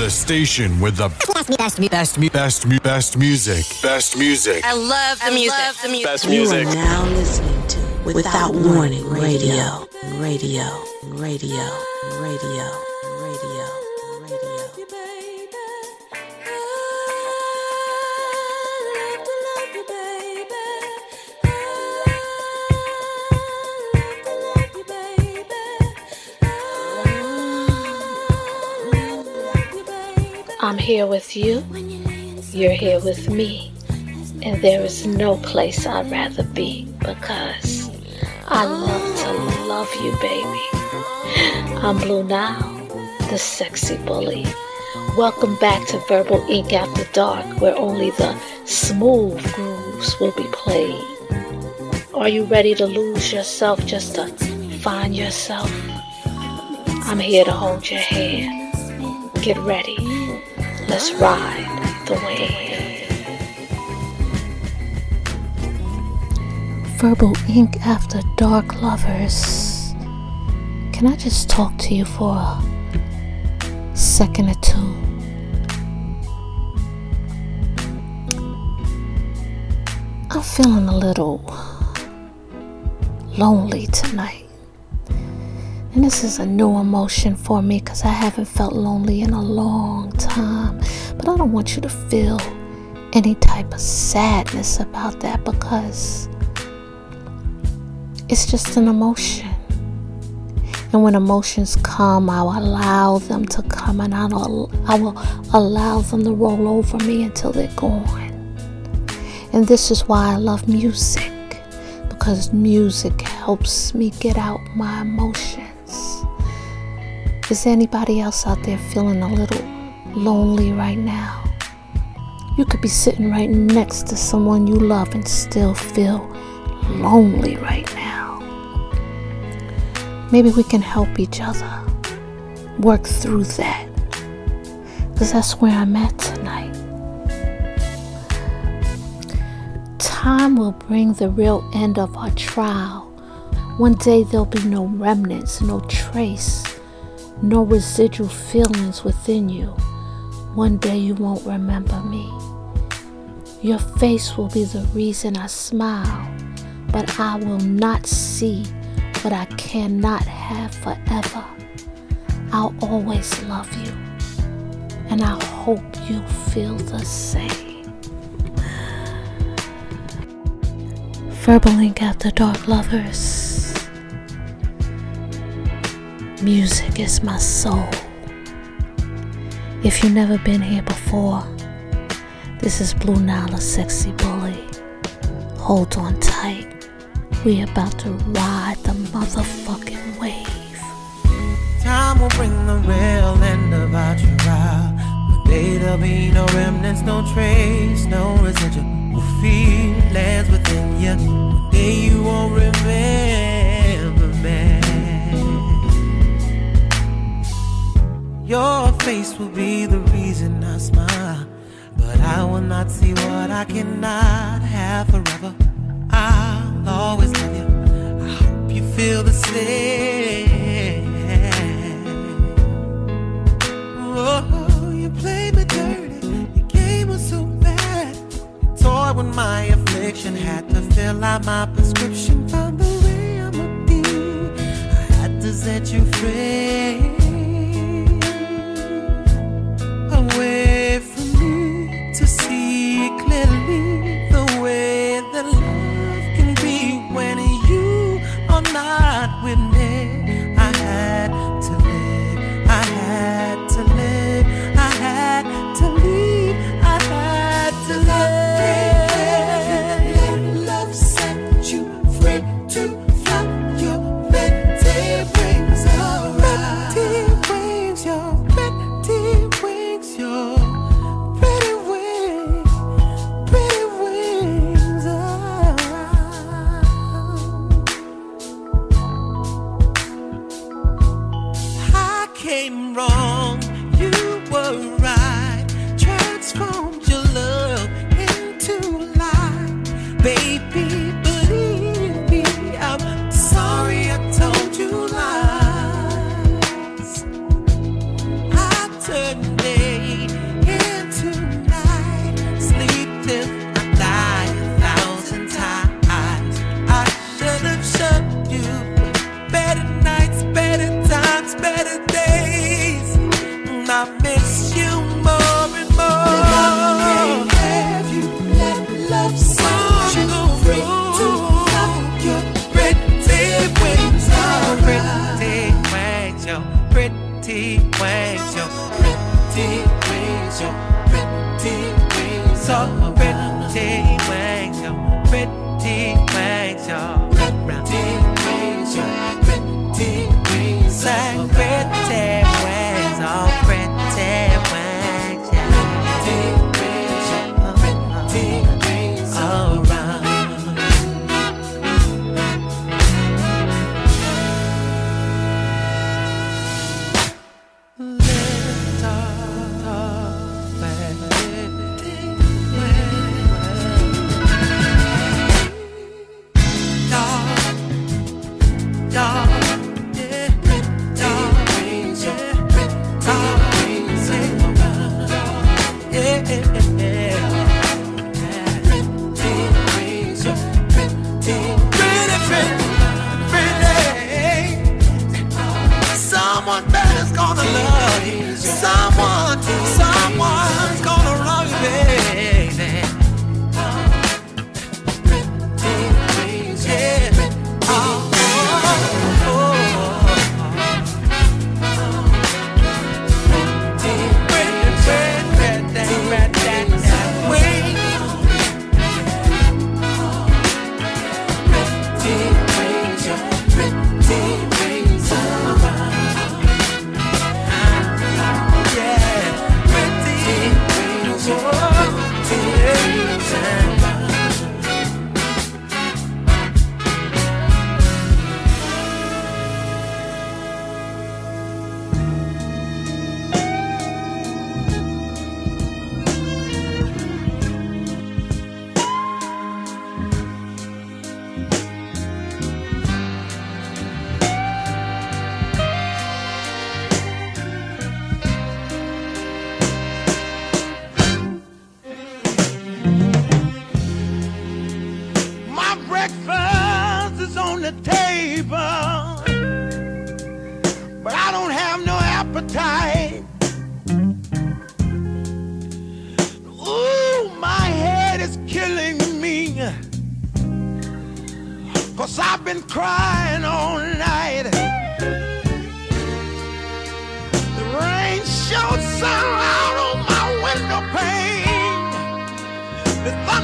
The station with the best, best, best, best, best music. Best music. I love the music. Love the music. Best You music. are now listening to Without Warning Radio. Radio. Radio. Radio. Radio. Here with you, you're here with me, and there is no place I'd rather be because I love to love you, baby. I'm Blue Nile, the sexy bully. Welcome back to Verbal Ink After Dark, where only the smooth grooves will be played. Are you ready to lose yourself just to find yourself? I'm here to hold your hand. Get ready. Let's ride the wave. Verbal ink after dark lovers. Can I just talk to you for a second or two? I'm feeling a little lonely tonight. And this is a new emotion for me because I haven't felt lonely in a long time. But I don't want you to feel any type of sadness about that because it's just an emotion. And when emotions come, I'll allow them to come and I'll, I will allow them to roll over me until they're gone. And this is why I love music because music helps me get out my emotions. Is anybody else out there feeling a little lonely right now? You could be sitting right next to someone you love and still feel lonely right now. Maybe we can help each other work through that. Because that's where I'm at tonight. Time will bring the real end of our trial. One day there'll be no remnants, no trace, no residual feelings within you. One day you won't remember me. Your face will be the reason I smile, but I will not see what I cannot have forever. I'll always love you, and I hope you feel the same. Verbal Ink After Dark Lovers. Music is my soul. If you've never been here before, this is Blue Nile, sexy bully. Hold on tight. We about to ride the motherfucking wave. Time will bring the real end of our trial. One day there'll be no remnants, no trace, no residual feelings within you. One day you won't remember me. Your face will be the reason I smile, but I will not see what I cannot have forever. I'll always love you. I hope you feel the same. Oh, you played me dirty. Your game was so bad. You toyed with my affliction. Had to fill out my prescription. Found the remedy. I had to set you free. Away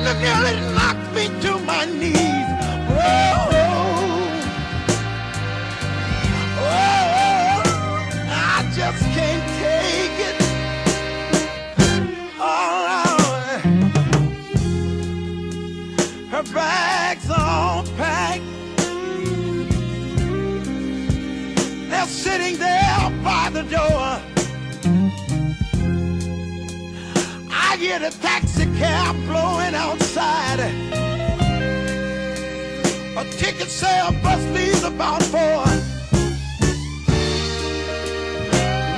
The thunder nearly knocked me to my knees. Whoa. Oh, I just can't take it. Oh, Her bag's all packed. They're sitting there by the door. I hear the taxi cab ticket sale bus leaves about four.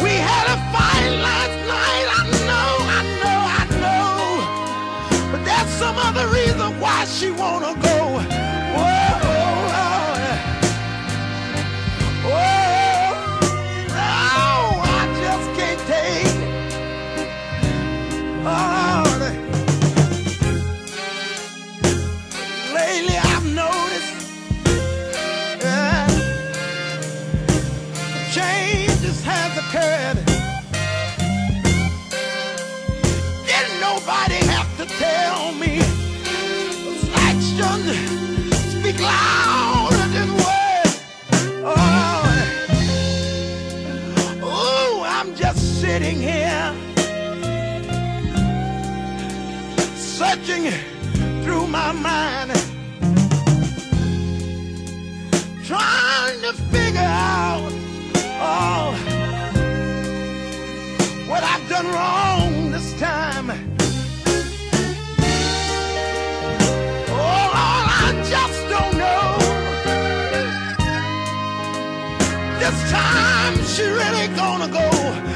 We had a fight last night. I know, I know, I know. But there's some other reason why she wanna go. Sitting here. searching through my mind, trying to figure out oh, what I've done wrong this time. Oh, I just don't know. This time she really gonna go,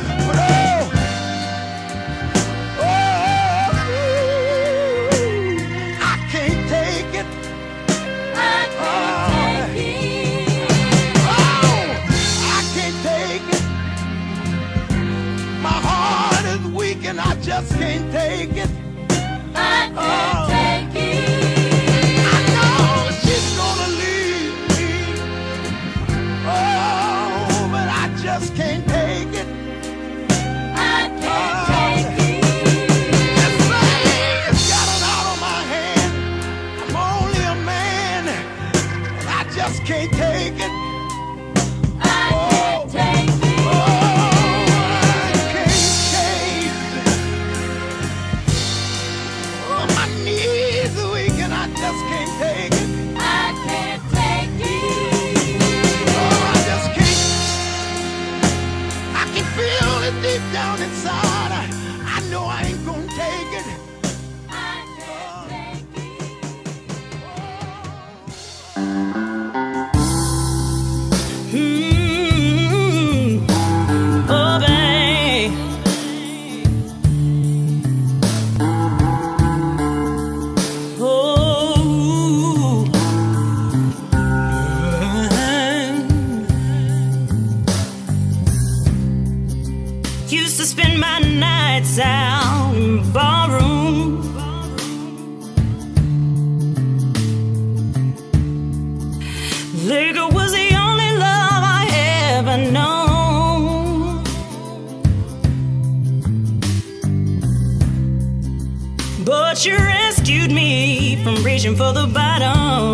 reaching for the bottom.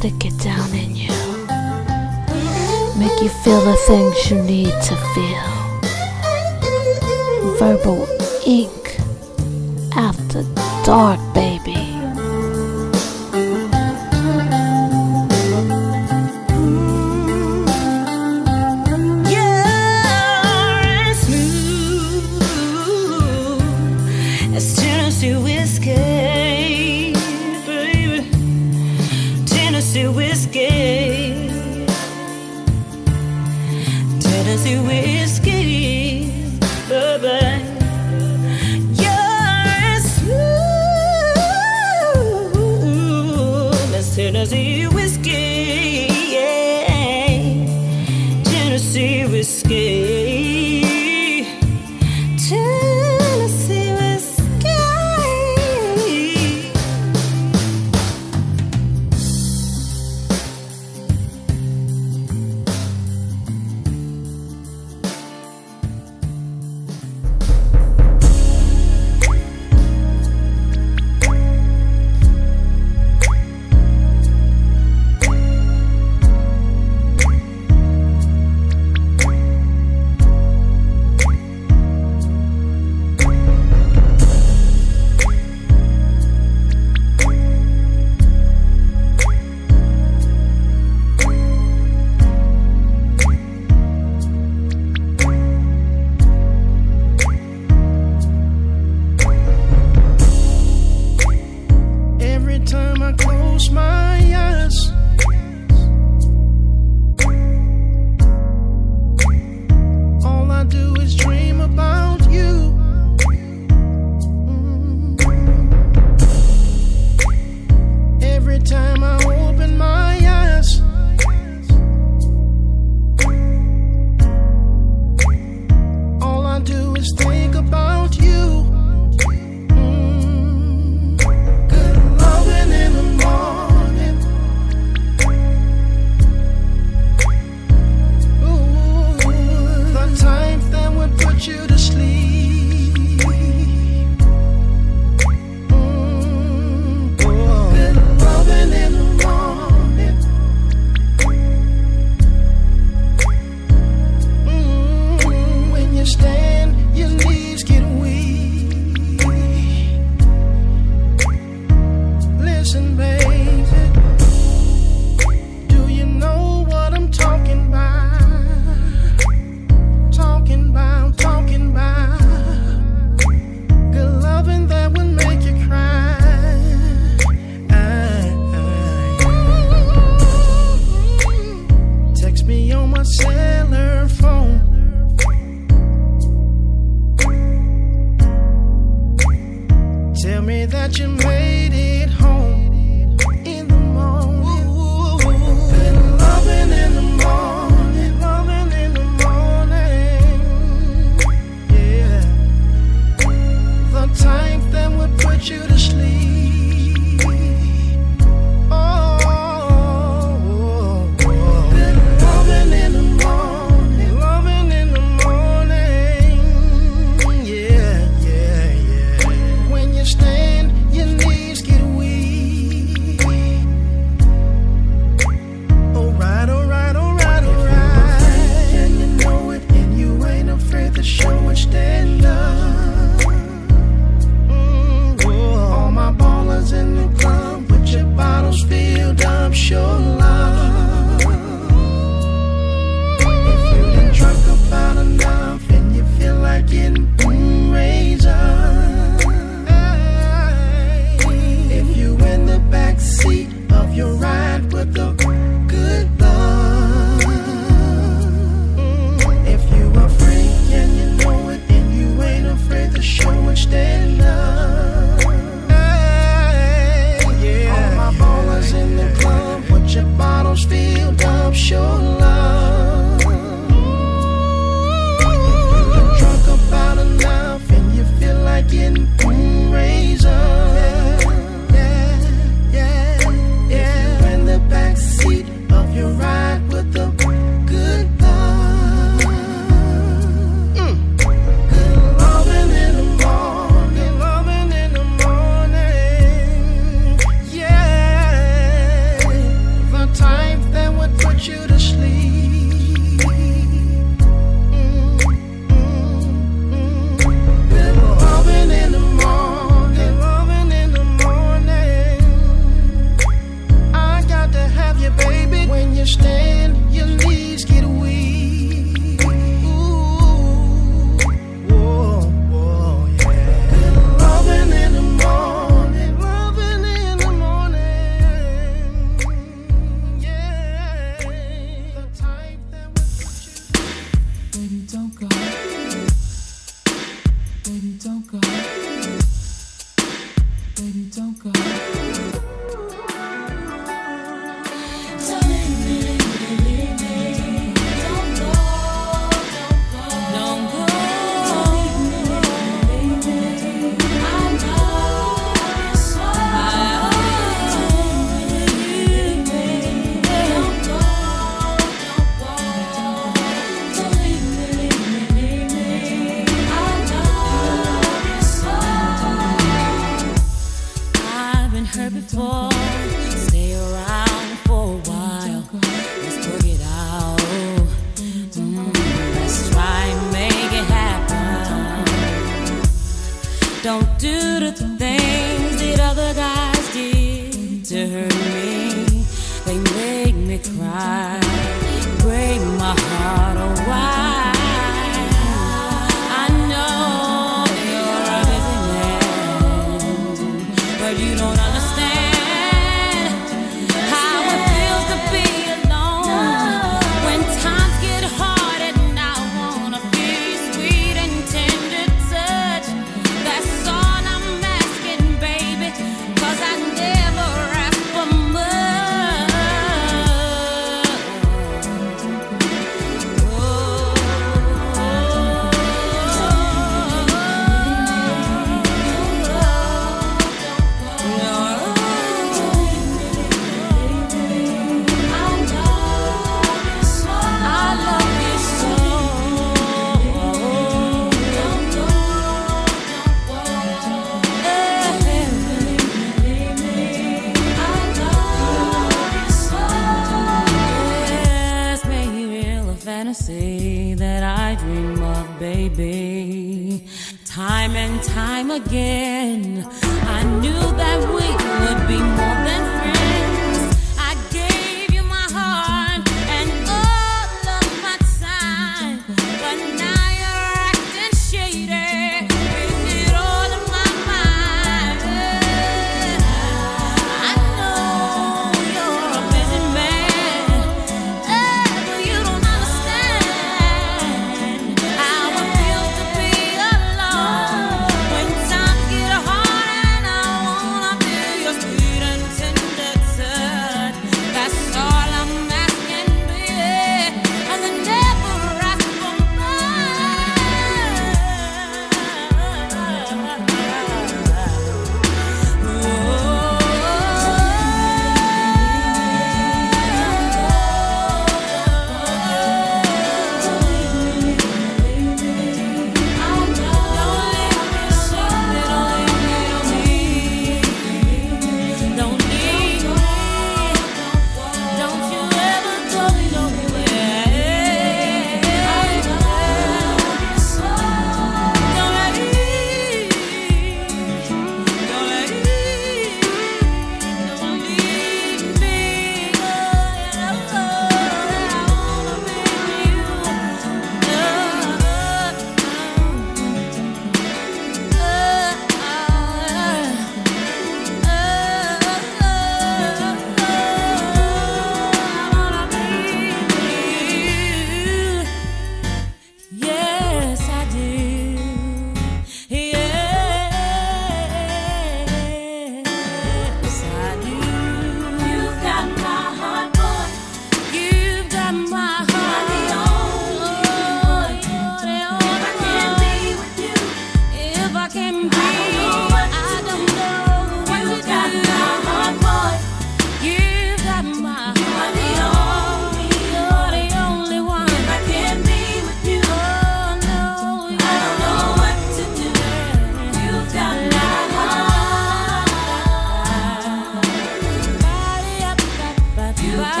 When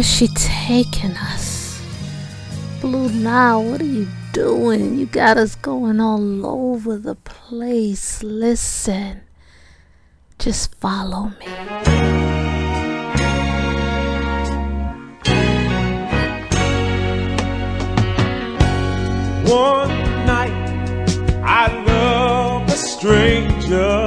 Where's she taking us? Blue Nile, what are you doing? You got us going all over the place. Listen, just follow me. One night I loved a stranger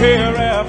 care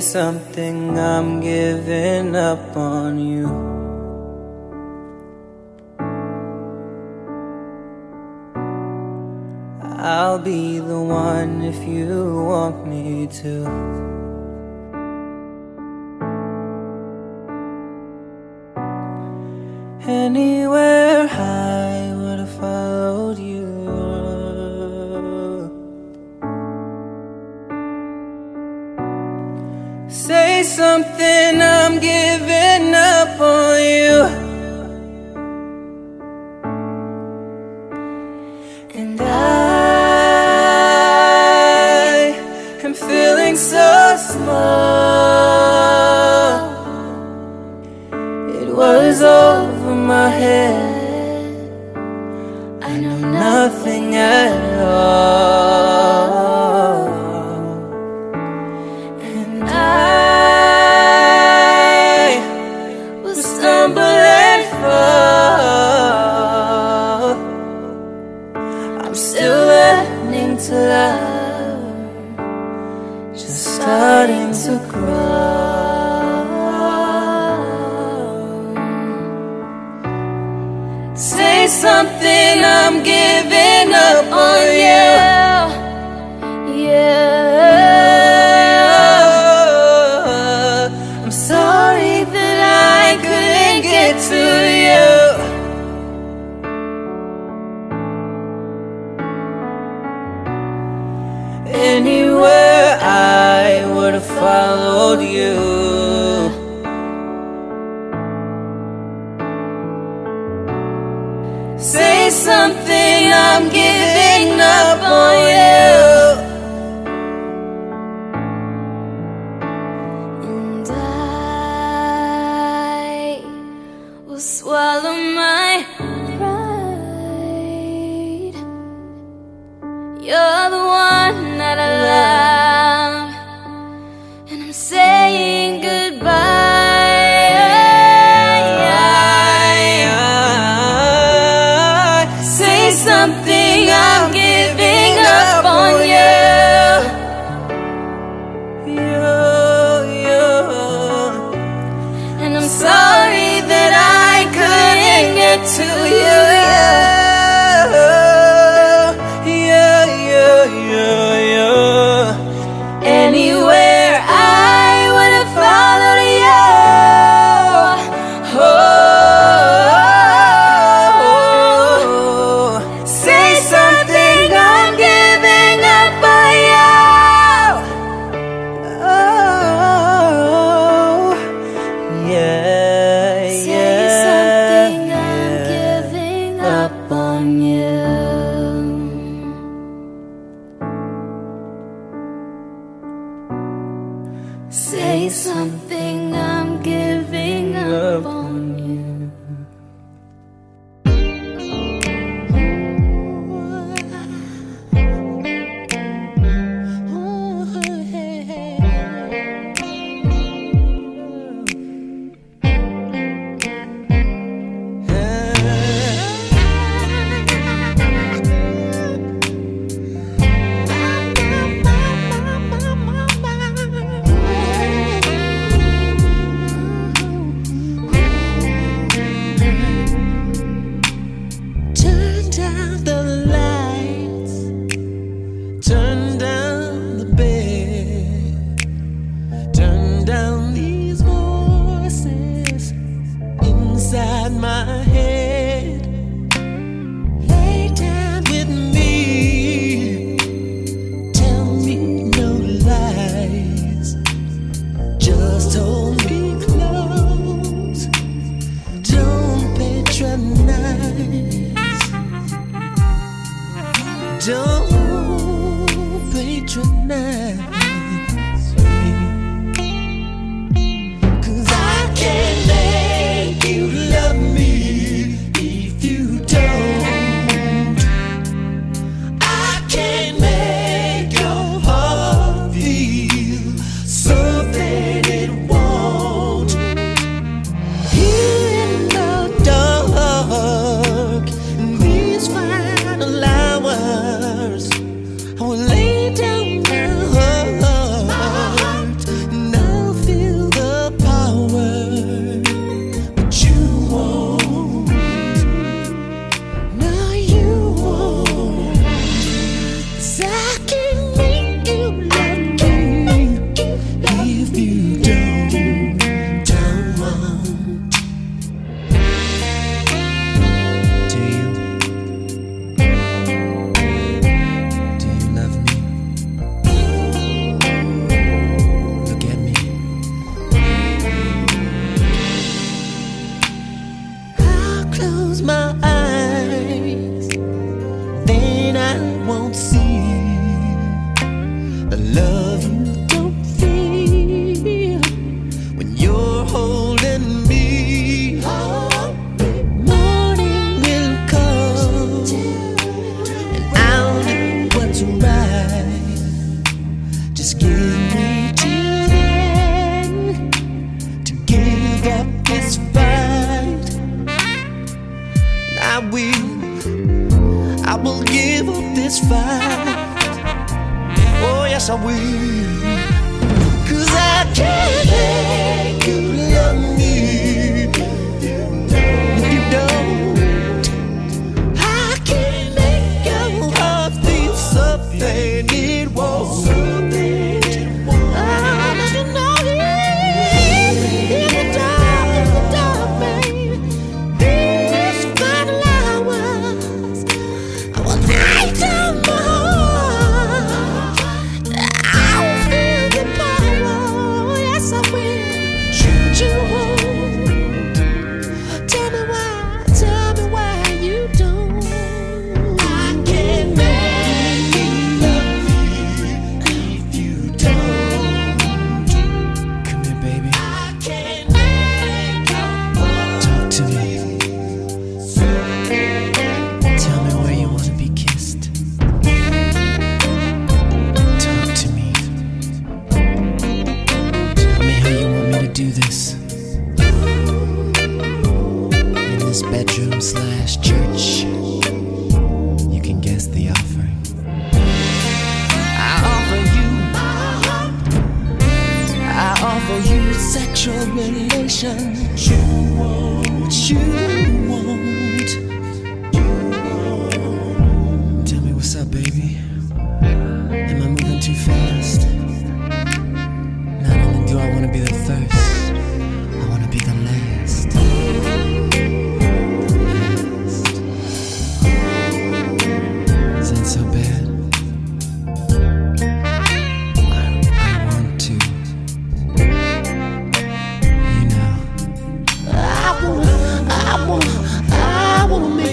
say something, I'm giving up on you. I'll be the one if you want me to. Anywhere I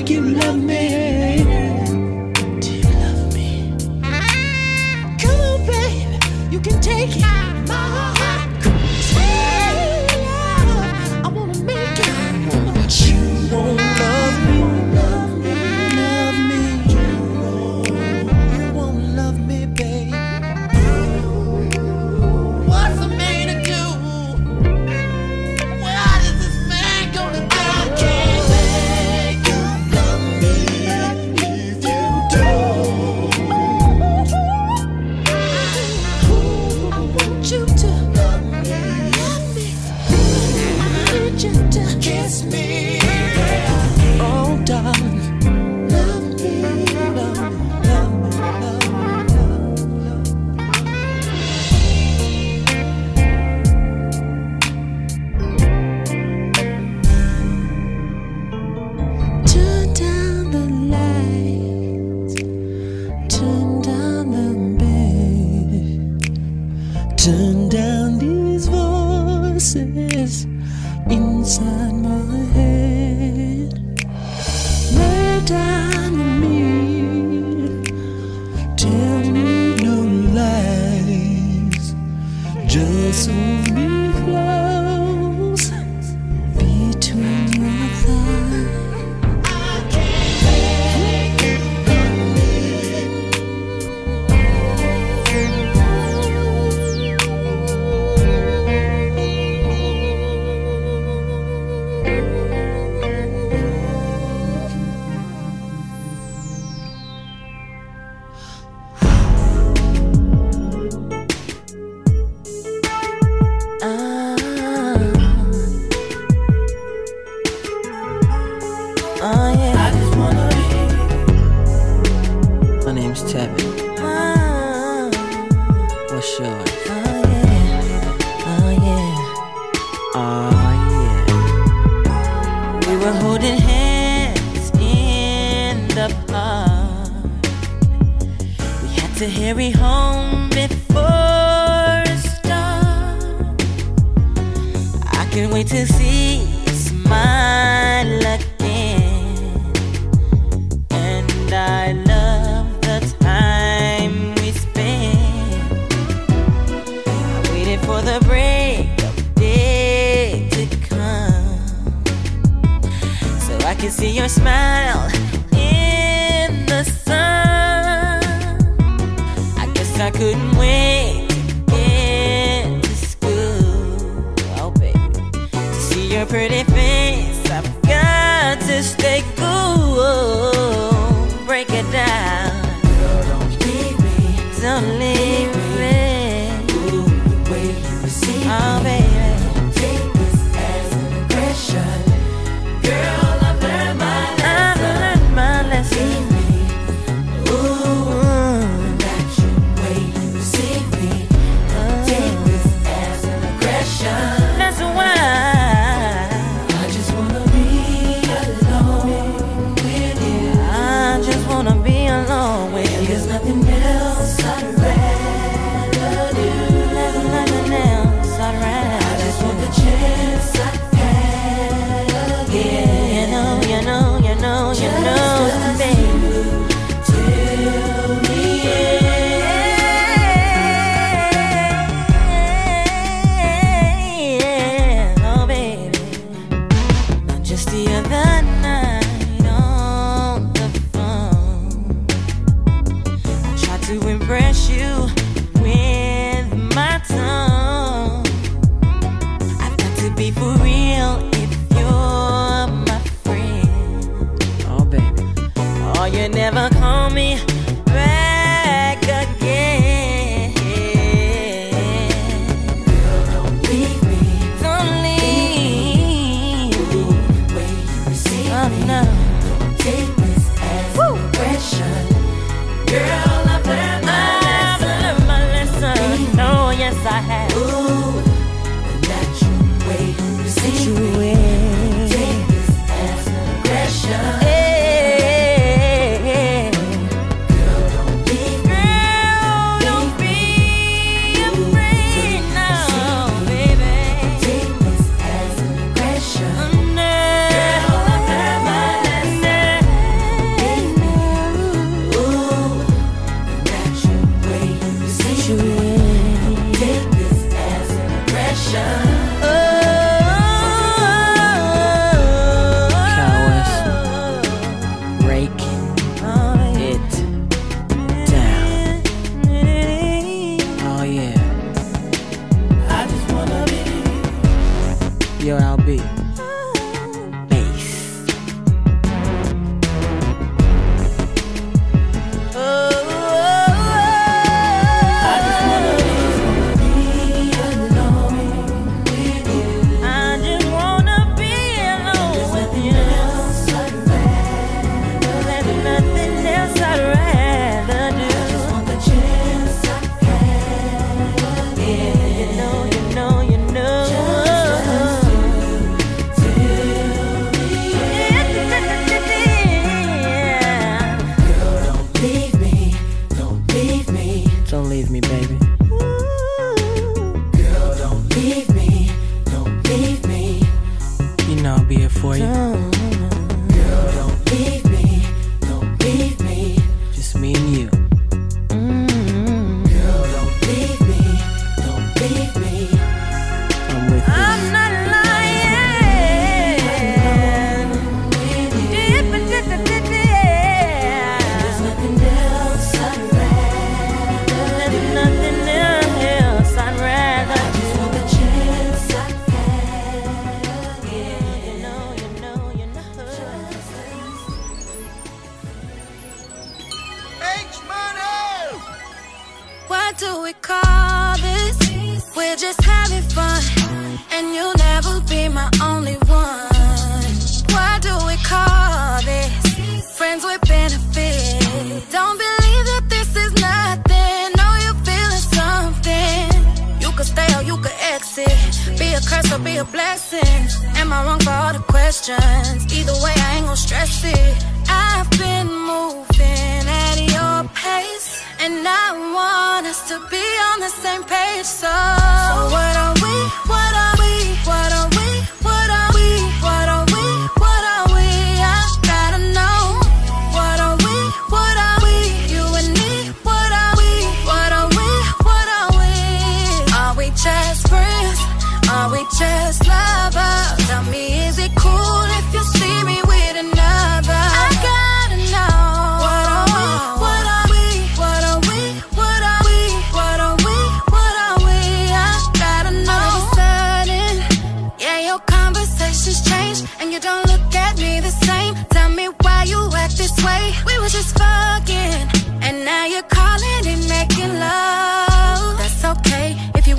make you love me.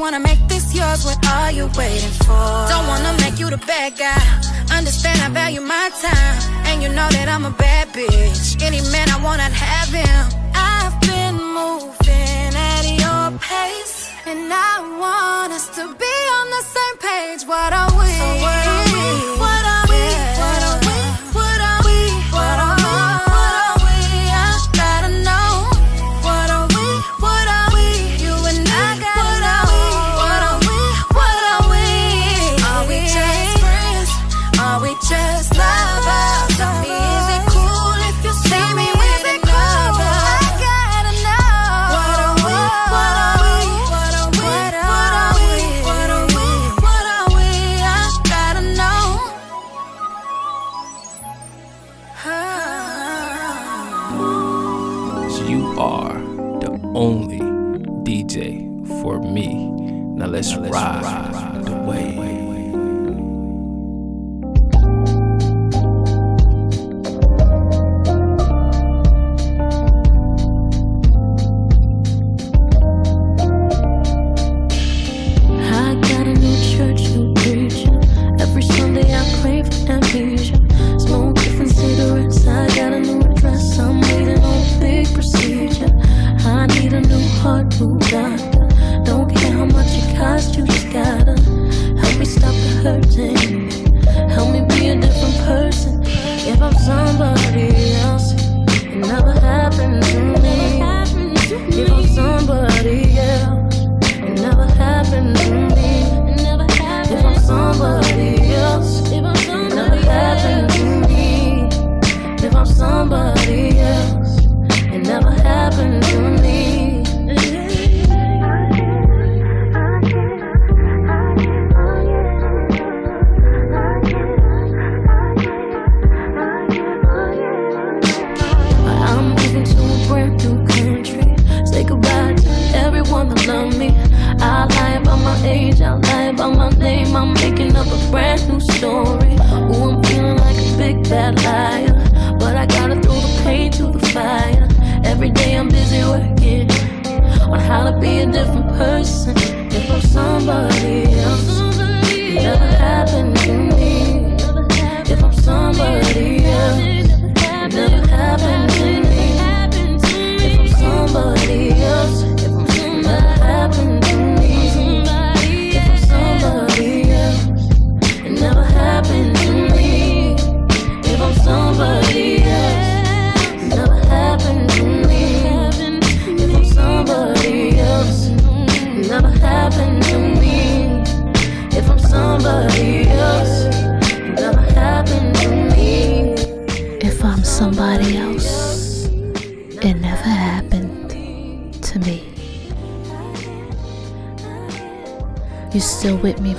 wanna make this yours, what are you waiting for? Don't wanna make you the bad guy. Understand I value my time. And you know that I'm a bad bitch. Any man I want, I'd have him. I've been moving at your pace. And I want us to be on the same page. What are we? So what are we? What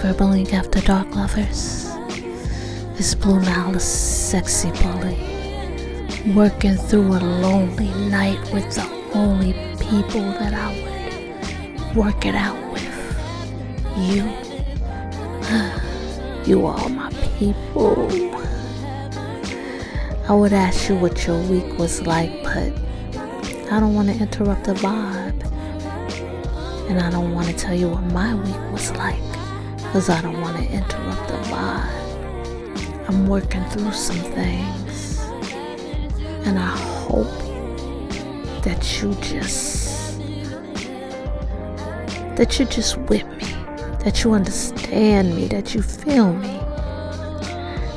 bubbling after dark lovers. This Blue Nile, sexy bully, working through a lonely night with the only people that I would work it out with. You, you are my people. I would ask you what your week was like, but I don't want to interrupt the vibe. And I don't want to tell you what my week was like because I don't want to interrupt the vibe. I'm working through some things. And I hope that you just, that you just with me, that you understand me, that you feel me.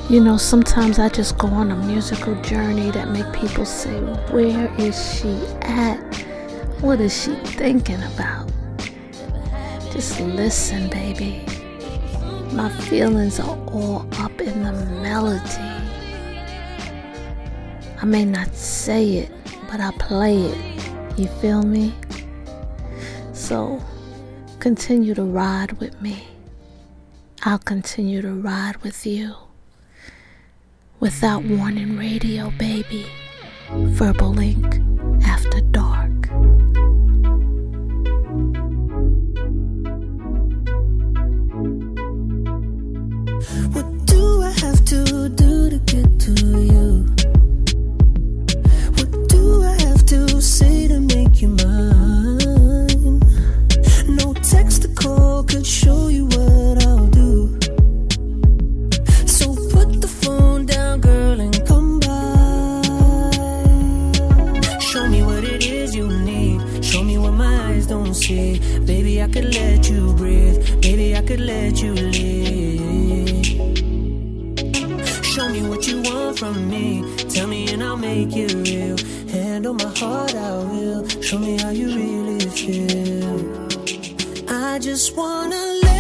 You know, sometimes I just go on a musical journey that make people say, where is she at? What is she thinking about? Just listen, baby. My feelings are all up in the melody. I may not say it, but I play it. You feel me? So continue to ride with me. I'll continue to ride with you. Without Warning Radio, baby. Verbal Ink What do I have to say to make you mine? No text or call could show you what I'll do. So put the phone down, girl, and come by. Show me what it is you need. Show me what my eyes don't see. Baby, I could let you breathe. Baby, I could let you from me. Tell me and I'll make it real. Hand on my heart, I will. Show me how you really feel. I just wanna lay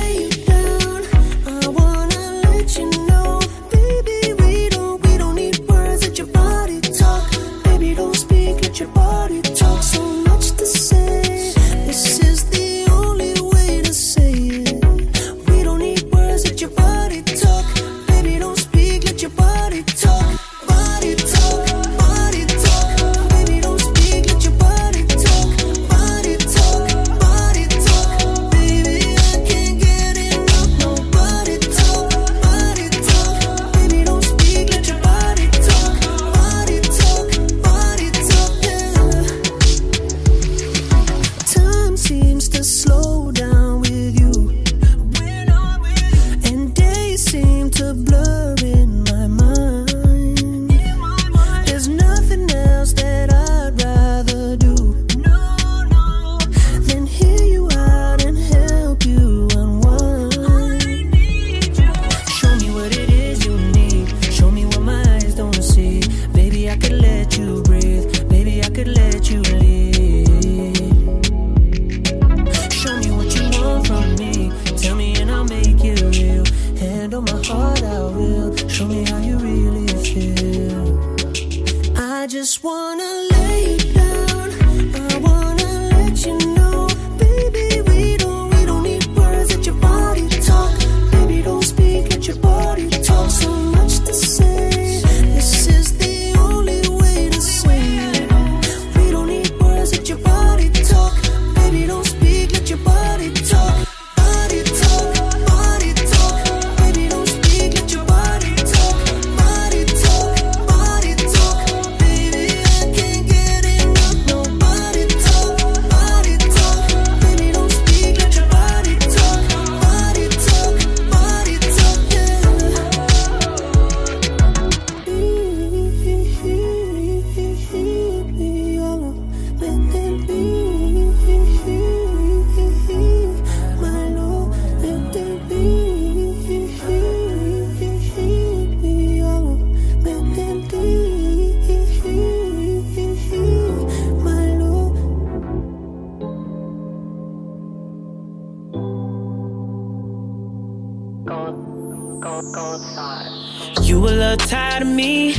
You a little tired of me,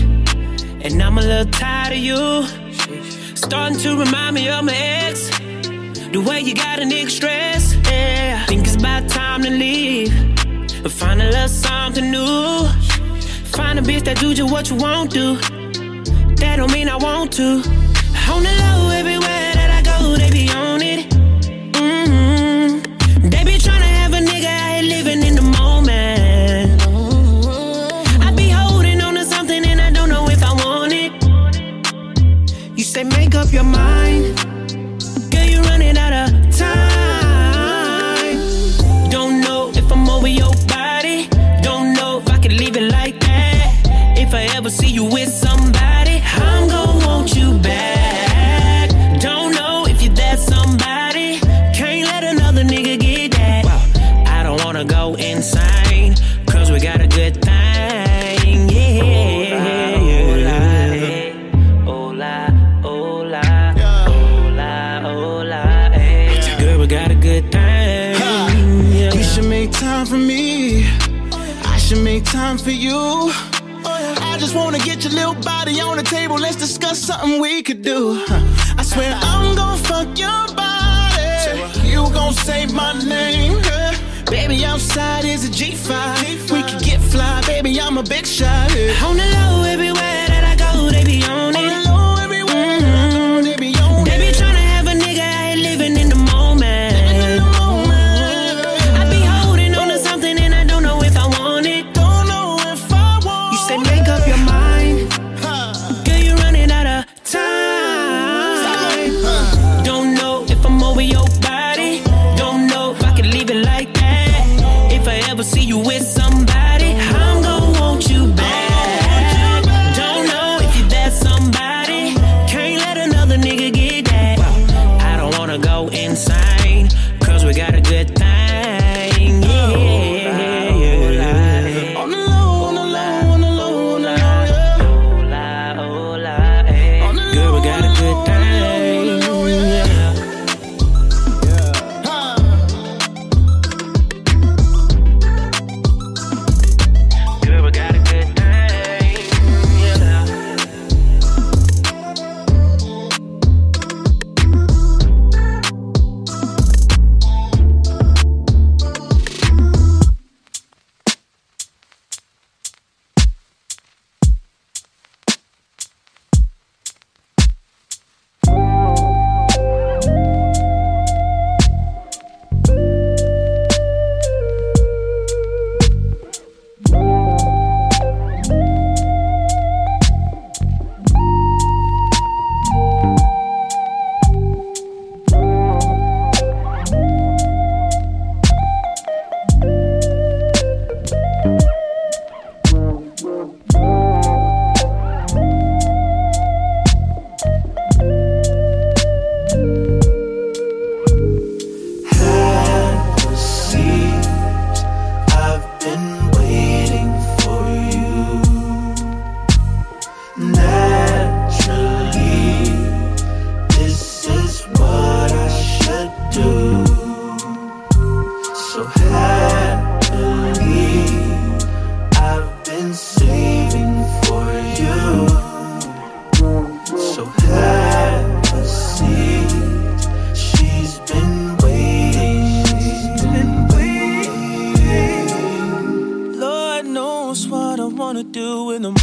and I'm a little tired of you. Starting to remind me of my ex. The way you got a nigga stressed. Yeah, think it's about time to leave. And find a little something new. Find a bitch that do just what you won't do. That don't mean I want to. On the low, everywhere time for you. I just wanna get your little body on the table. Let's discuss something we could do. I swear I'm gonna fuck your body. You gon' say my name. Baby, outside is a G5. We could get fly, baby. I'm a big shot. On the low.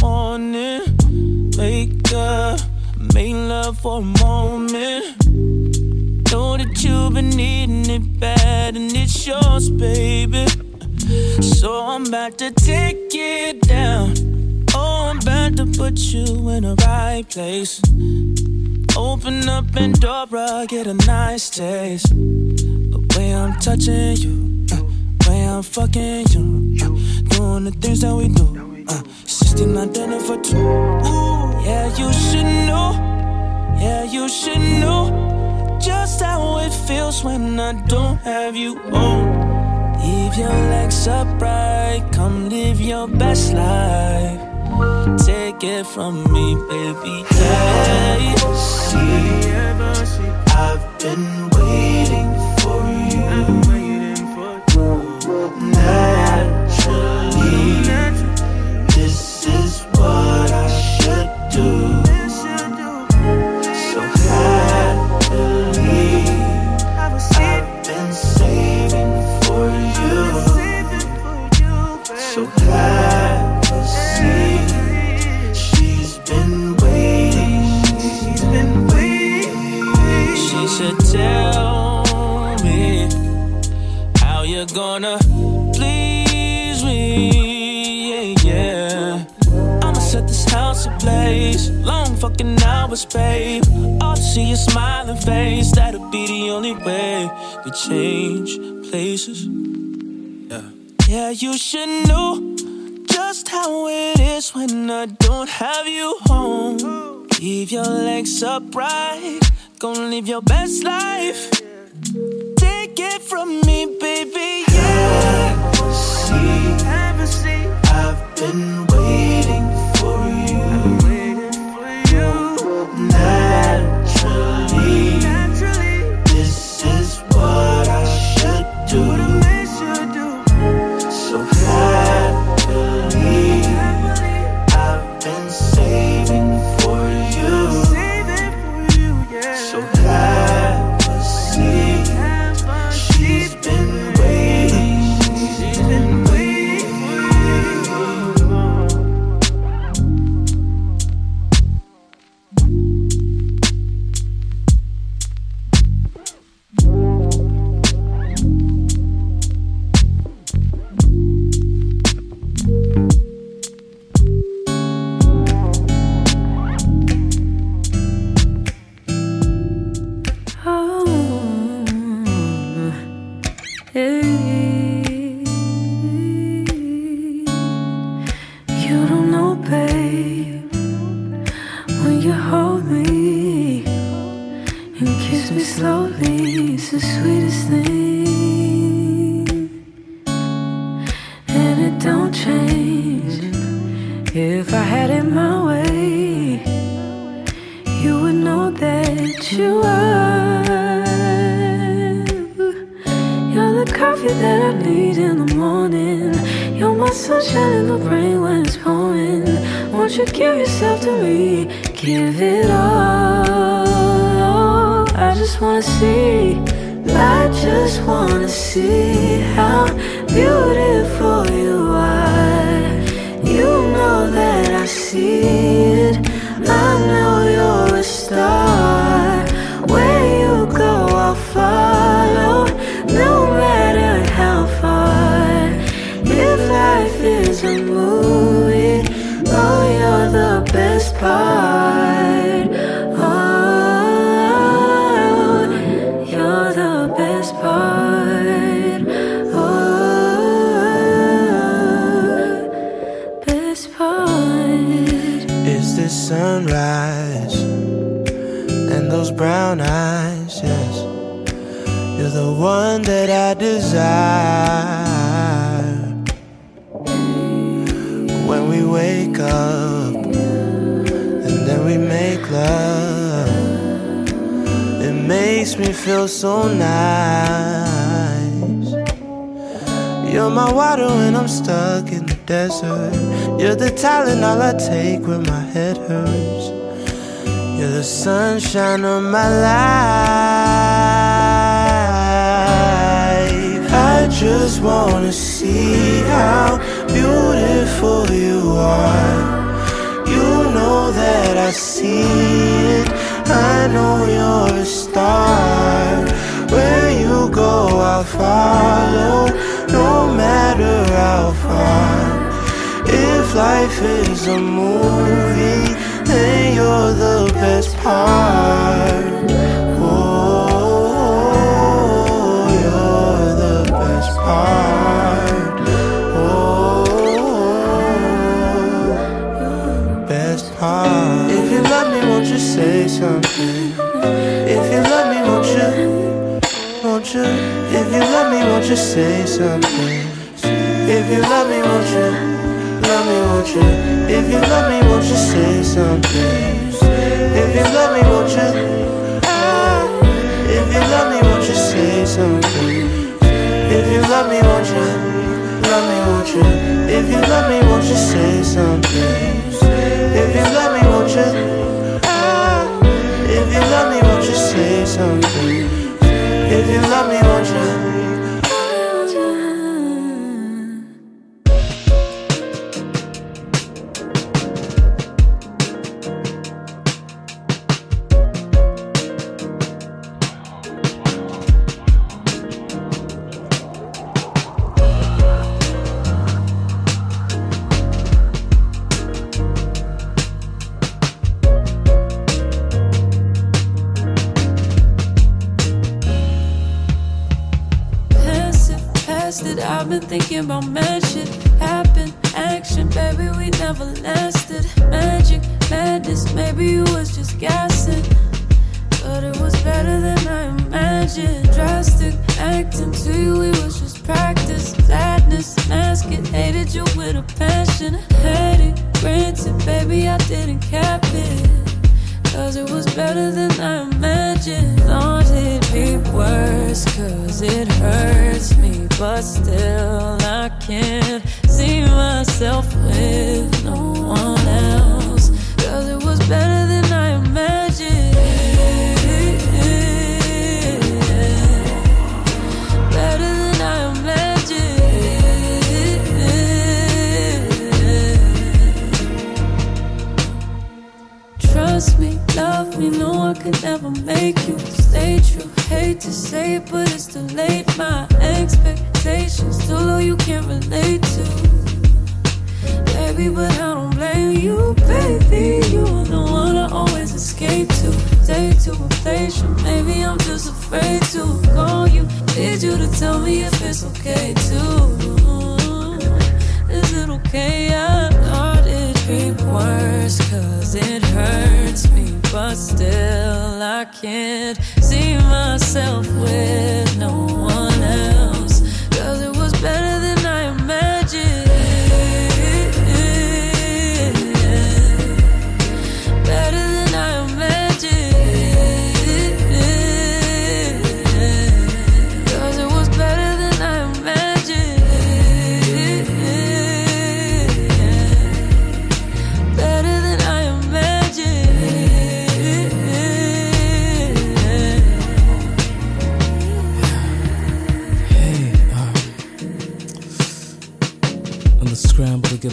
morning. Wake up, make love for a moment. Know that you've been needing it bad and it's yours, baby. So I'm about to take it down. Oh, I'm about to put you in the right place. Open up Pandora, get a nice taste. The way I'm touching you, the way I'm fucking you, doing the things that we do. Uh, 69 dinner for two. Yeah, you should know. Yeah, you should know. Just how it feels when I don't have you on. Leave your legs upright. Come live your best life. Take it from me, baby. Hey, see, I've been waiting for you. I've been waiting for Night fucking hours, babe. All to see your smiling face, that'll be the only way we change places. Yeah, yeah you should know just how it is when I don't have you home. Leave your legs upright, gonna live your best life. Take it from me, baby. Yeah, see, see. I've been coffee that I need in the morning. You're my sunshine in the rain when it's pouring. Won't you give yourself to me? Give it all. I just wanna see. I just wanna see how beautiful you are. You know that I see stuck in the desert. You're the talent all I take when my head hurts. You're the sunshine of my life. I just wanna see how beautiful you are. You know that I see it. I know you're a star. Where you go, I'll follow, no matter how far. If life is a movie, then you're the best part. Oh, you're the best part. Oh, best part. If you love me, won't you say something? If you love me, won't you? Won't you? If you love me, won't you say something? If you love me, won't you? Love me, won't you? If you love me, won't you say something? If you love me, won't you? Ah, If you love me, won't you say something? If you love me, won't you? Love me, won't you? If you love me, won't you say something? If you love me, won't you? Ah, If you love me, won't you say something? If you love me, won't you? myself with.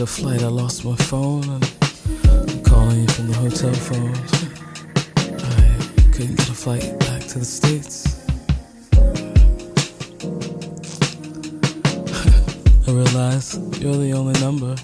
the flight, I lost my phone. I'm calling you from the hotel phone. I couldn't get a flight back to the States. I realized you're the only number.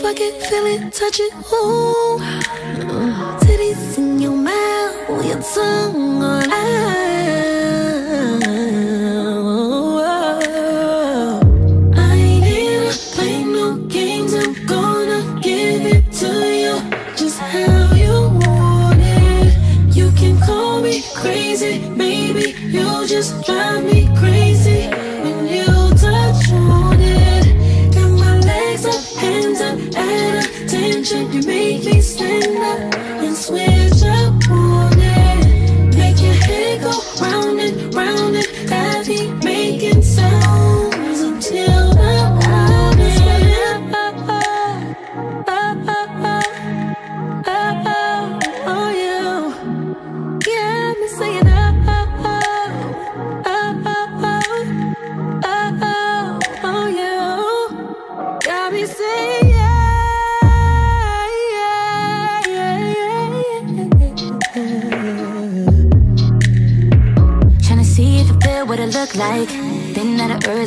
fuck it, feel it, touch it, ooh. Titties in your mouth, your tongue on ice.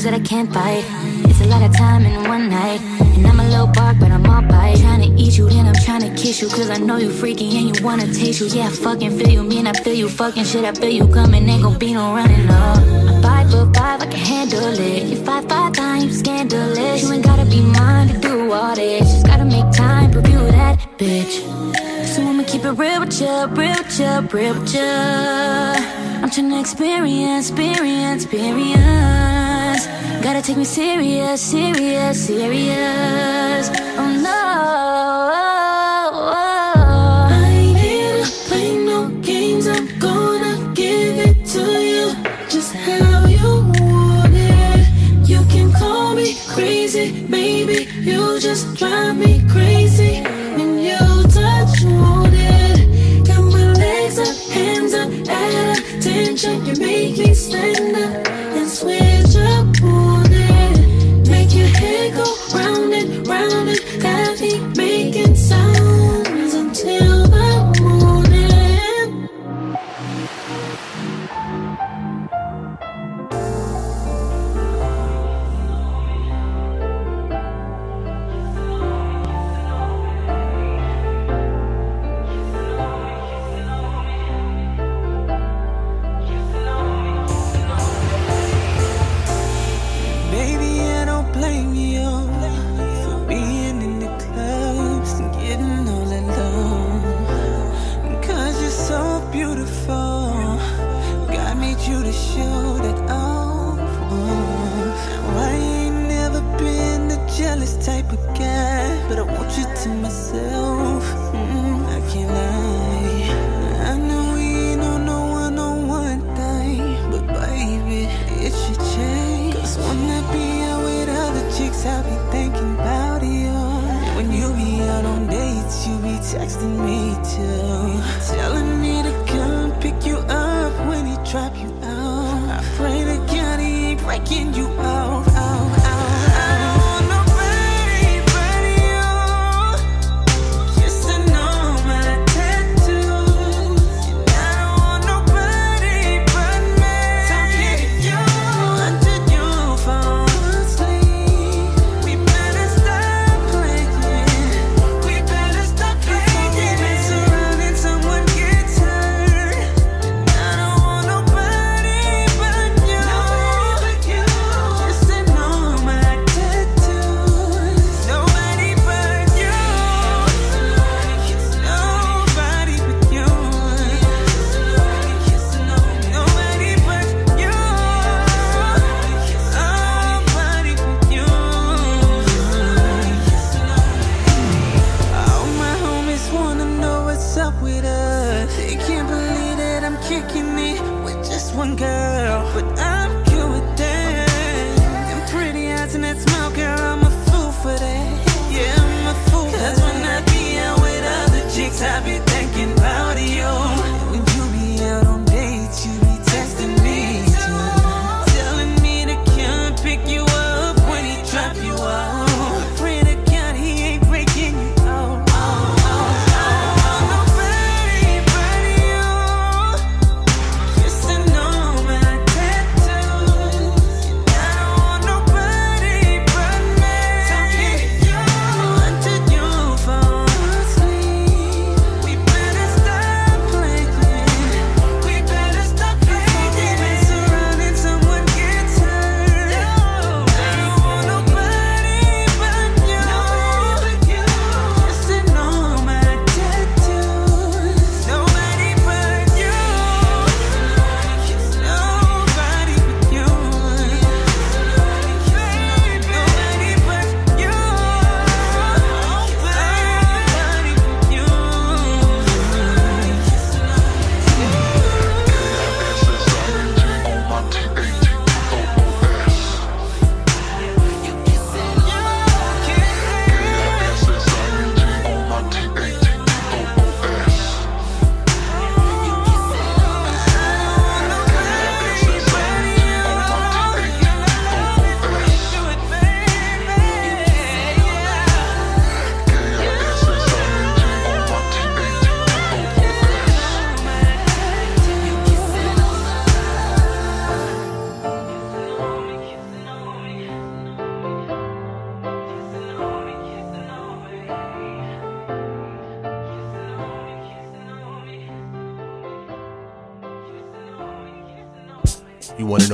battles that I can't fight. It's a lot of time in one night And I'm a little bark, but I'm all bite. Trying to eat you, then I'm trying to kiss you Cause I know you freaky and you wanna taste you. Yeah, I fucking feel you, mean I feel you Fucking shit, I feel you coming Ain't gon' be no running, no Five for five, I can handle it. You five, five times, scandalous. You ain't gotta be mine to do all this. Just gotta make time, review that bitch. So I'ma keep it real with ya, real with ya, real with ya. I'm trying to experience, experience, experience. Gotta take me serious, serious, serious.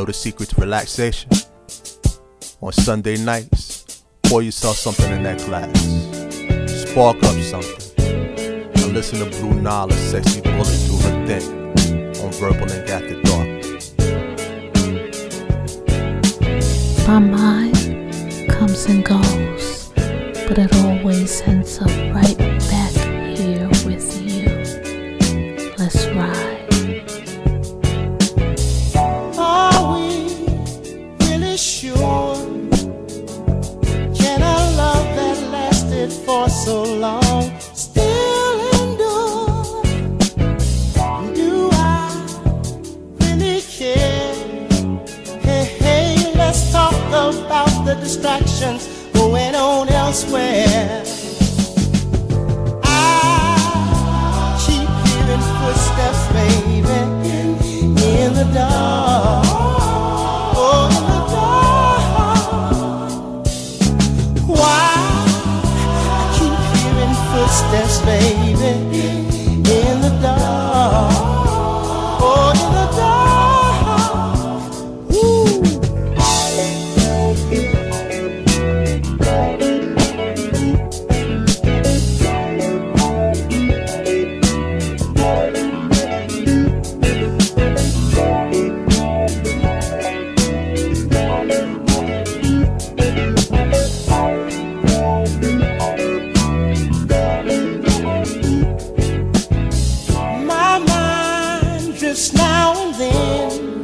the secret to relaxation. On Sunday nights, pour yourself something in that glass. Spark up something. And listen to Blue Nile Sexy Bully do her thing on Verbal Ink After Dark. Mama. just now and then.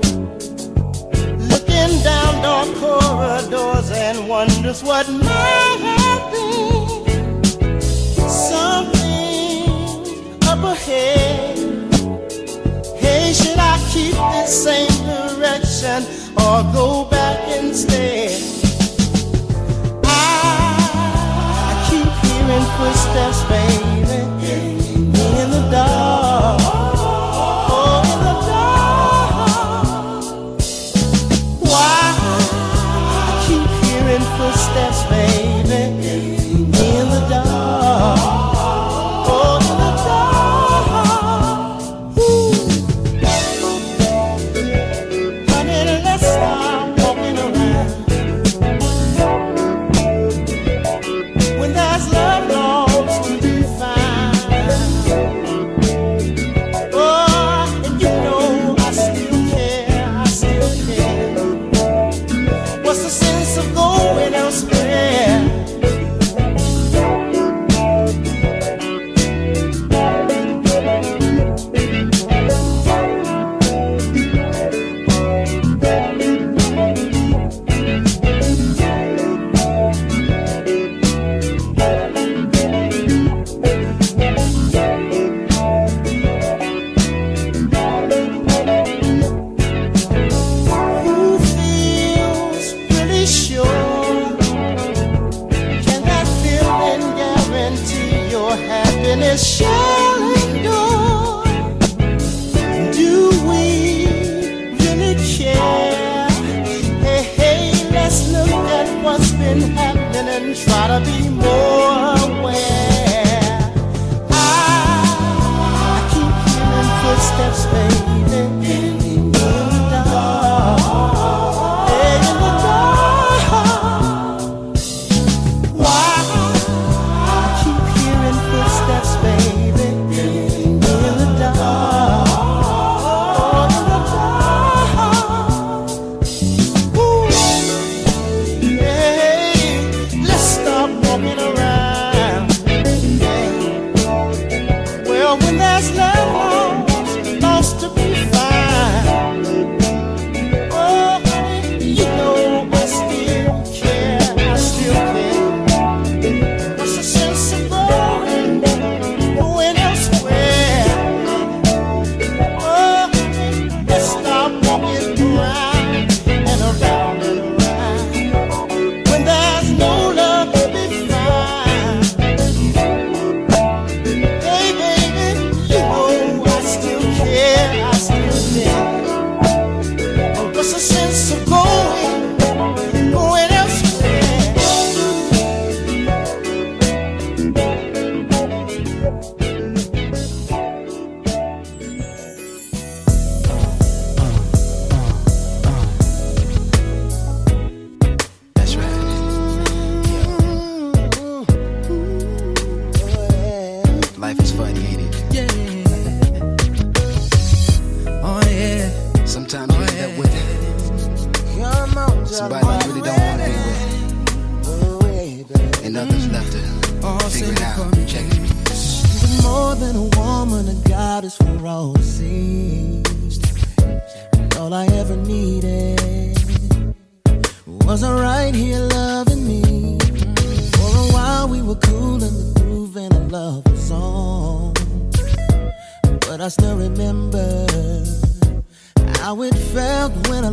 Looking down dark corridors and wonders what might have been. Something up ahead. Hey, should I keep this same direction or go back instead? I keep hearing footsteps, baby, in the dark.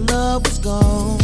Love was gone.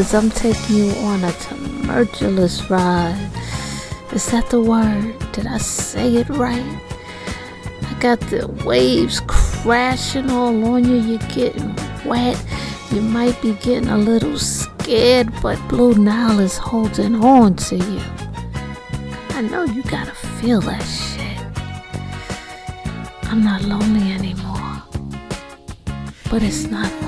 Lovers, I'm taking you on a tumultuous ride. Is that the word? Did I say it right? I got the waves crashing all on you. You're getting wet. You might be getting a little scared, but Blue Nile is holding on to you. I know you gotta feel that shit. I'm not lonely anymore, but it's not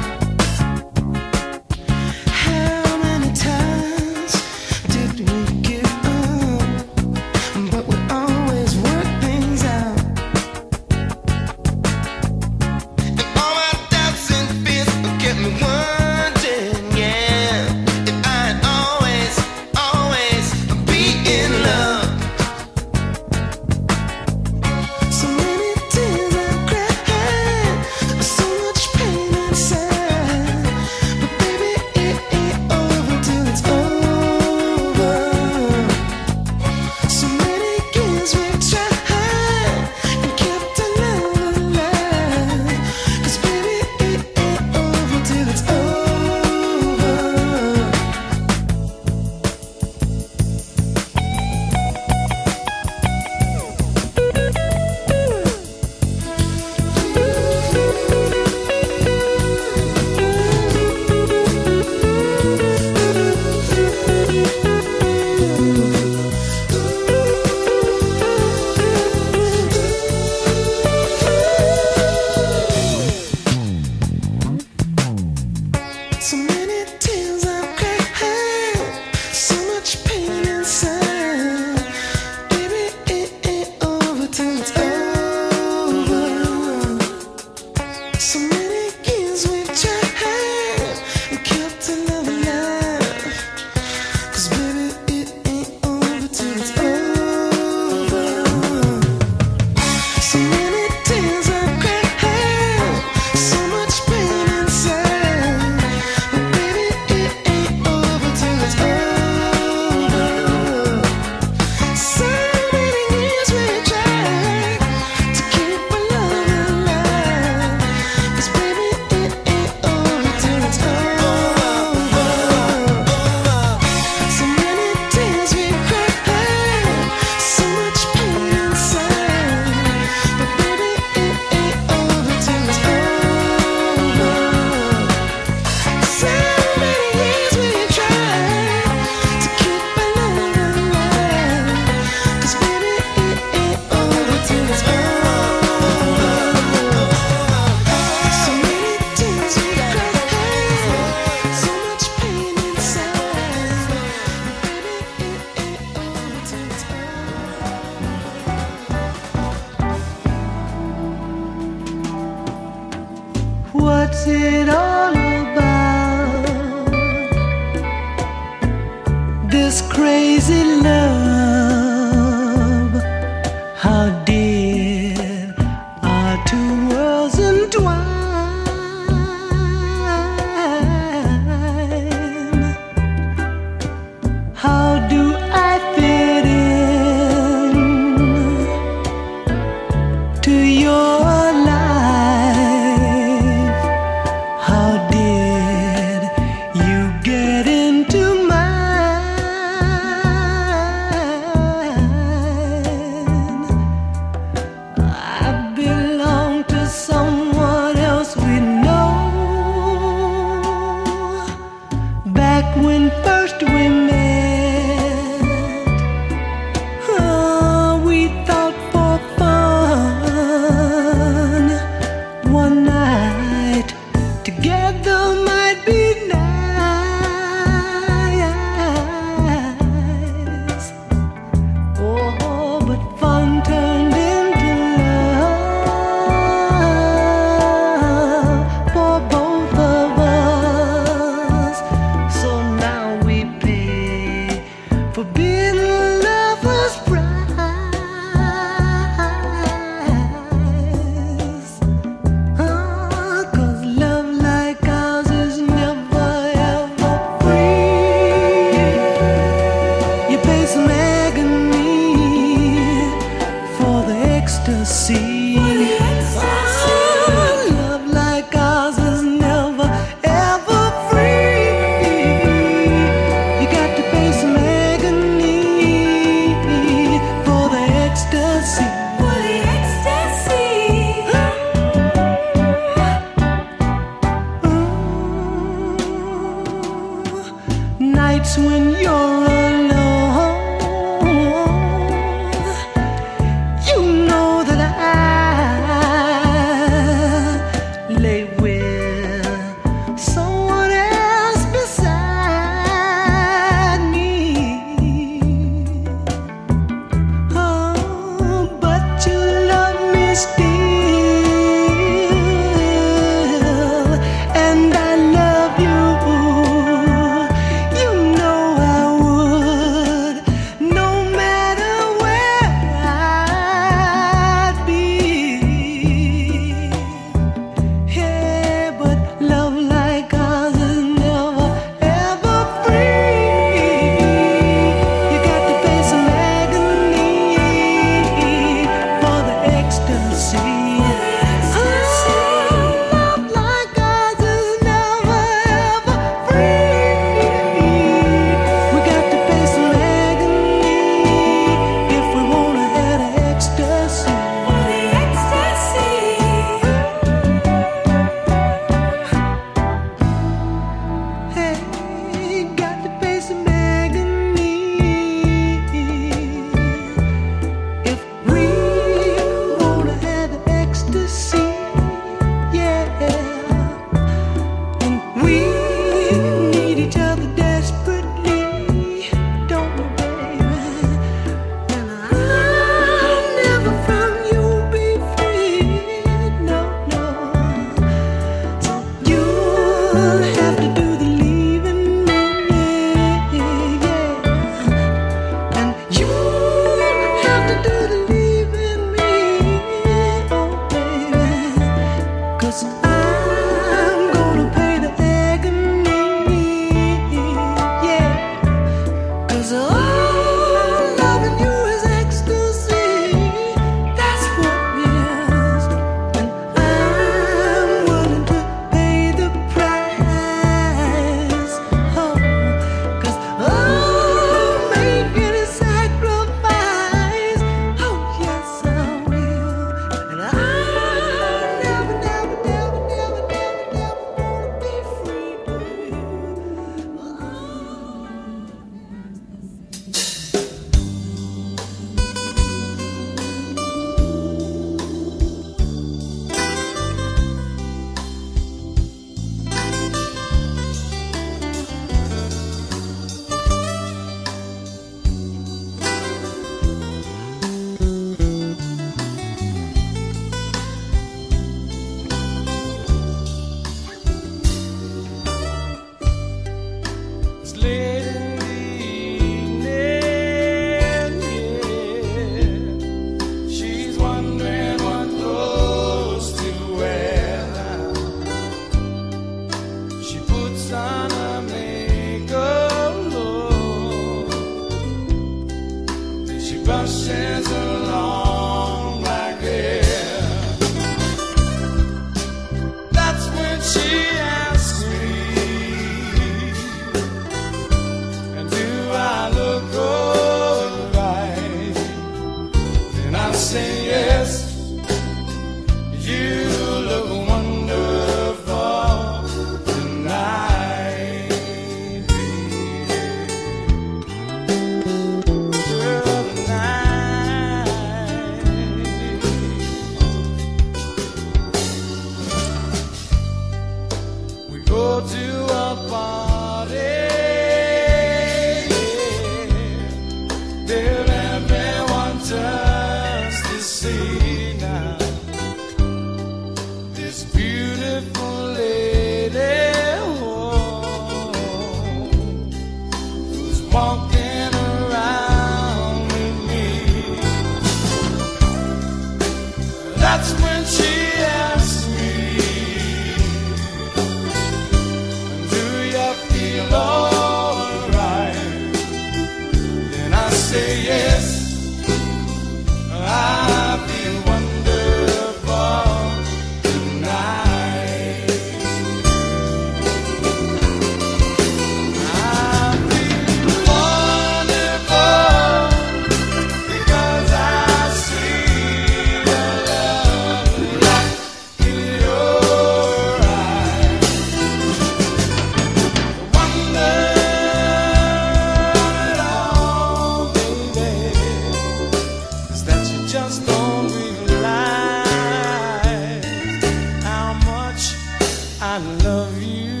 I love you.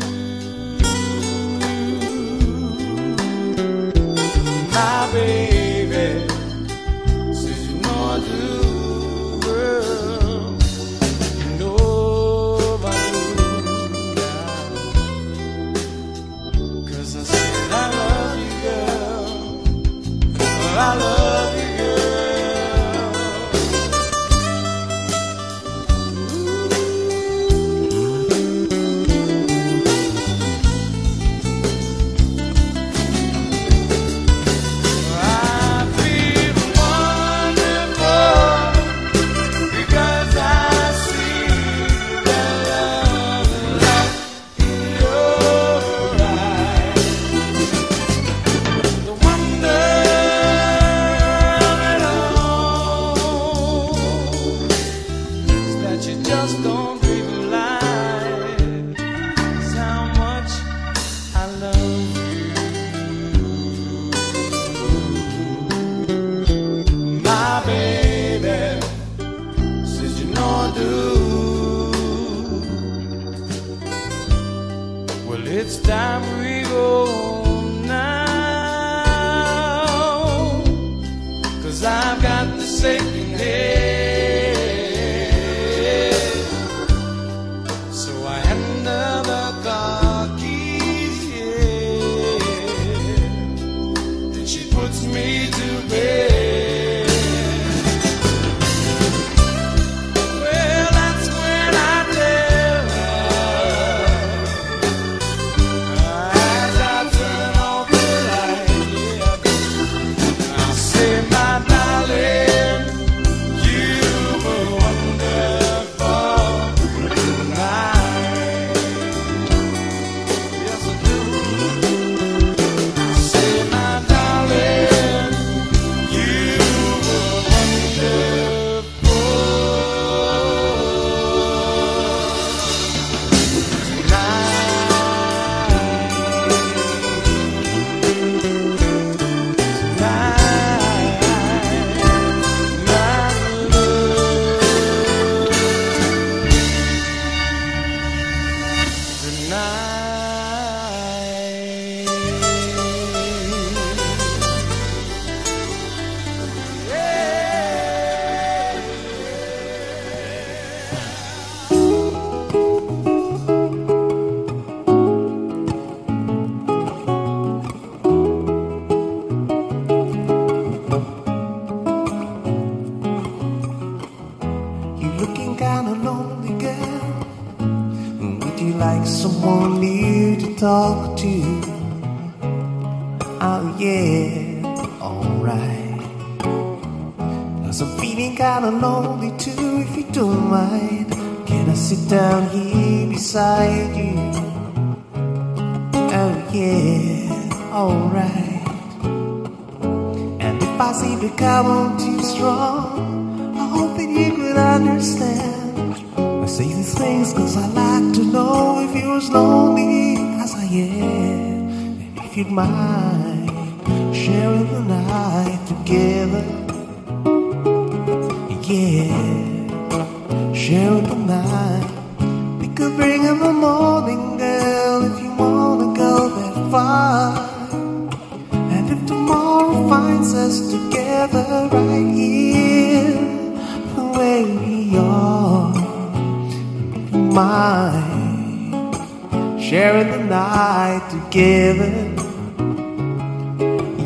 Night together.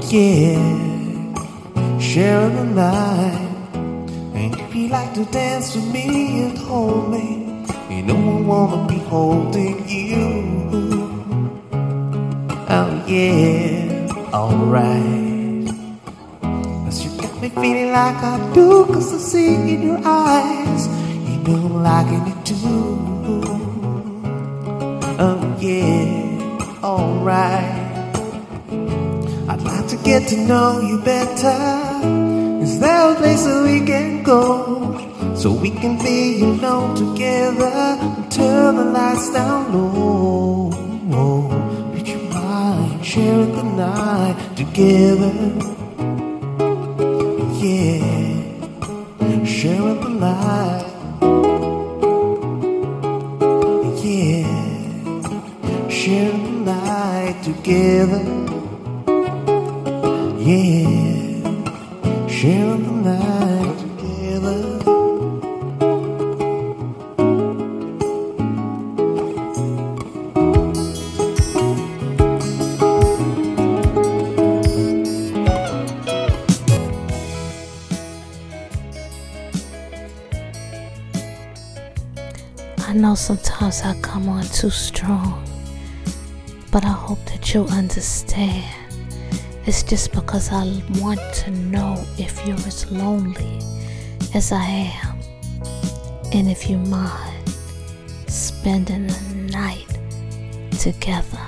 Yeah, sharing the night. And if you like to dance with me and hold me, you know I wanna be holding you. Oh yeah, alright. Cause you got me feeling like I do, cause I see in your eyes, you know I'm liking it too. Oh yeah, alright. I'd like to get to know you better. Is there a place that we can go? So we can be alone together until the lights down low. Would you mind sharing the night together? Yeah, sharing the light. Together. Yeah, sharing the night together. I know sometimes I come on too strong, but I hope that you'll understand. It's just because I want to know if you're as lonely as I am, and if you mind spending the night together.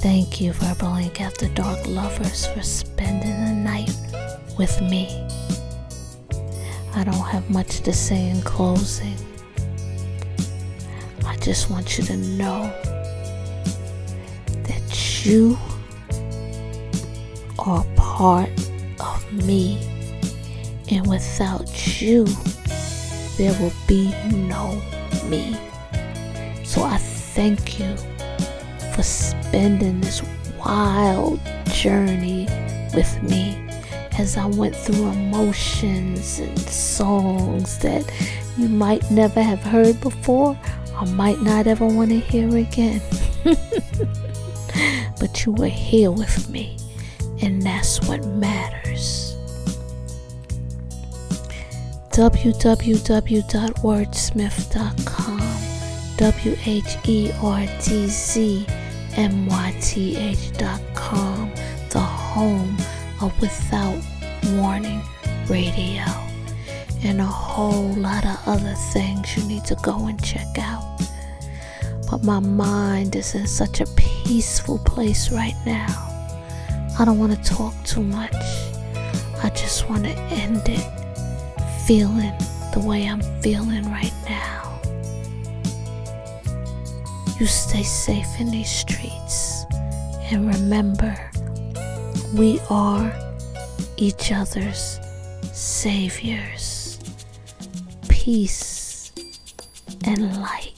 Thank you, Verbal Ink After the Dark lovers, for spending the night with me. I don't have much to say in closing. I just want you to know you are part of me, and without you, there will be no me. So I thank you for spending this wild journey with me as I went through emotions and songs that you might never have heard before or might not ever want to hear again. but you were here with me, and that's what matters. www.wordsmith.com W H E R T Z M Y T H.com, the home of Without Warning Radio, and a whole lot of other things you need to go and check out. But my mind is in such a peaceful place right now. I don't want to talk too much. I just want to end it feeling the way I'm feeling right now. You stay safe in these streets. And remember, we are each other's saviors. Peace and light.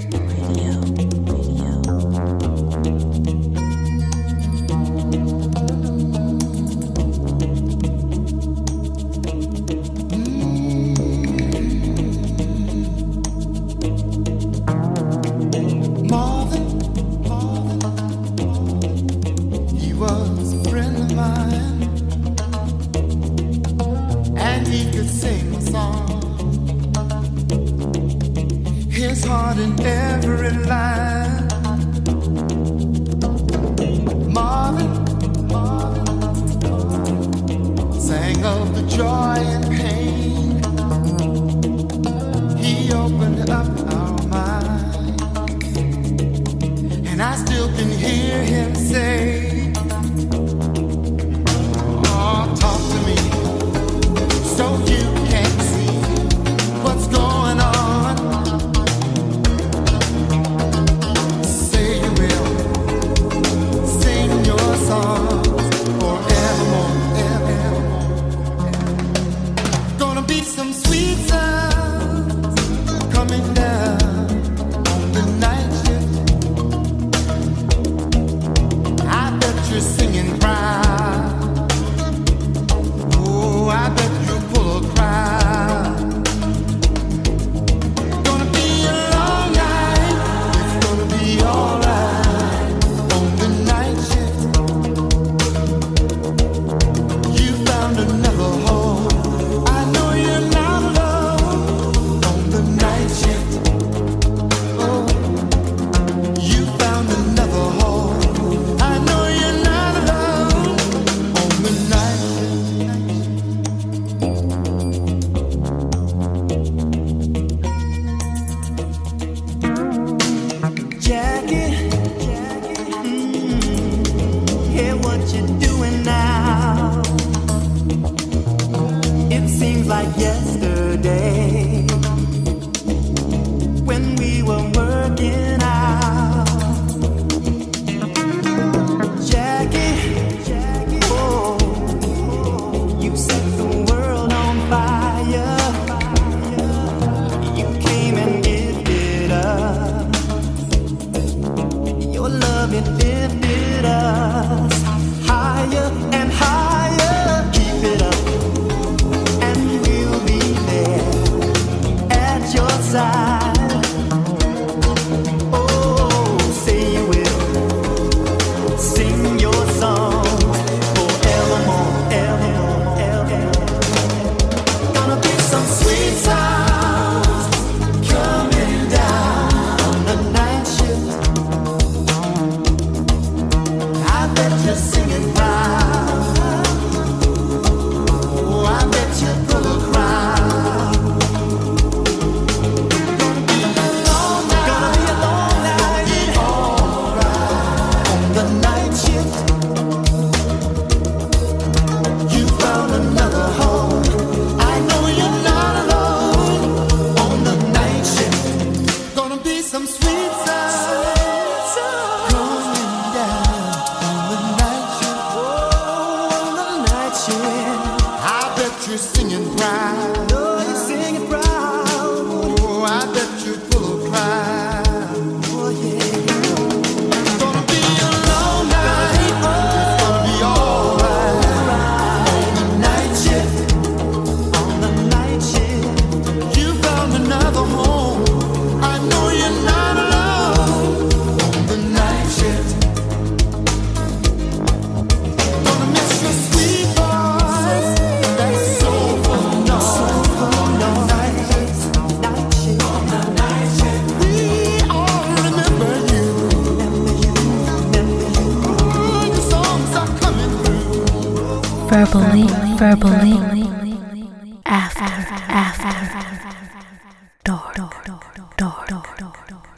His heart in every line. Marvin, Marvin sang of the joy and pain. He opened up our minds. And I still can hear